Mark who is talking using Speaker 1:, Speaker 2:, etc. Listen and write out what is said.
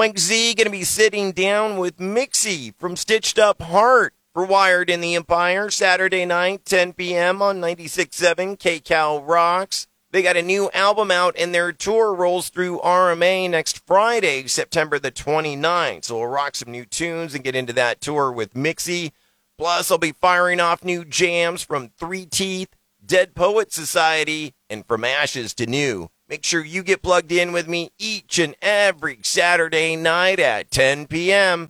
Speaker 1: Mike Z going to be sitting down with Mixi from Stitched Up Heart for Wired in the Empire Saturday night, 10 p.m. on 96.7 KCal Rocks. They got a new album out and their tour rolls through RMA next Friday, September the 29th. So we'll rock some new tunes and get into that tour with Mixi. Plus, I'll be firing off new jams from Three Teeth, Dead Poet Society, and From Ashes to New. Make sure you get plugged in with me each and every Saturday night at 10 p.m.